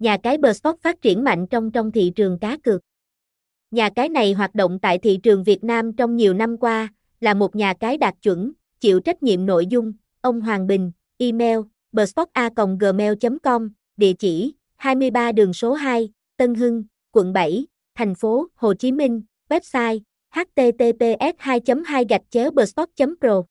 Nhà cái Bờ Sport phát triển mạnh trong trong thị trường cá cược. Nhà cái này hoạt động tại thị trường Việt Nam trong nhiều năm qua, là một nhà cái đạt chuẩn, chịu trách nhiệm nội dung, ông Hoàng Bình, email, bsporta.gmail.com, địa chỉ, 23 đường số 2, Tân Hưng, quận 7, thành phố Hồ Chí Minh, website https 2 2 gạch chéo pro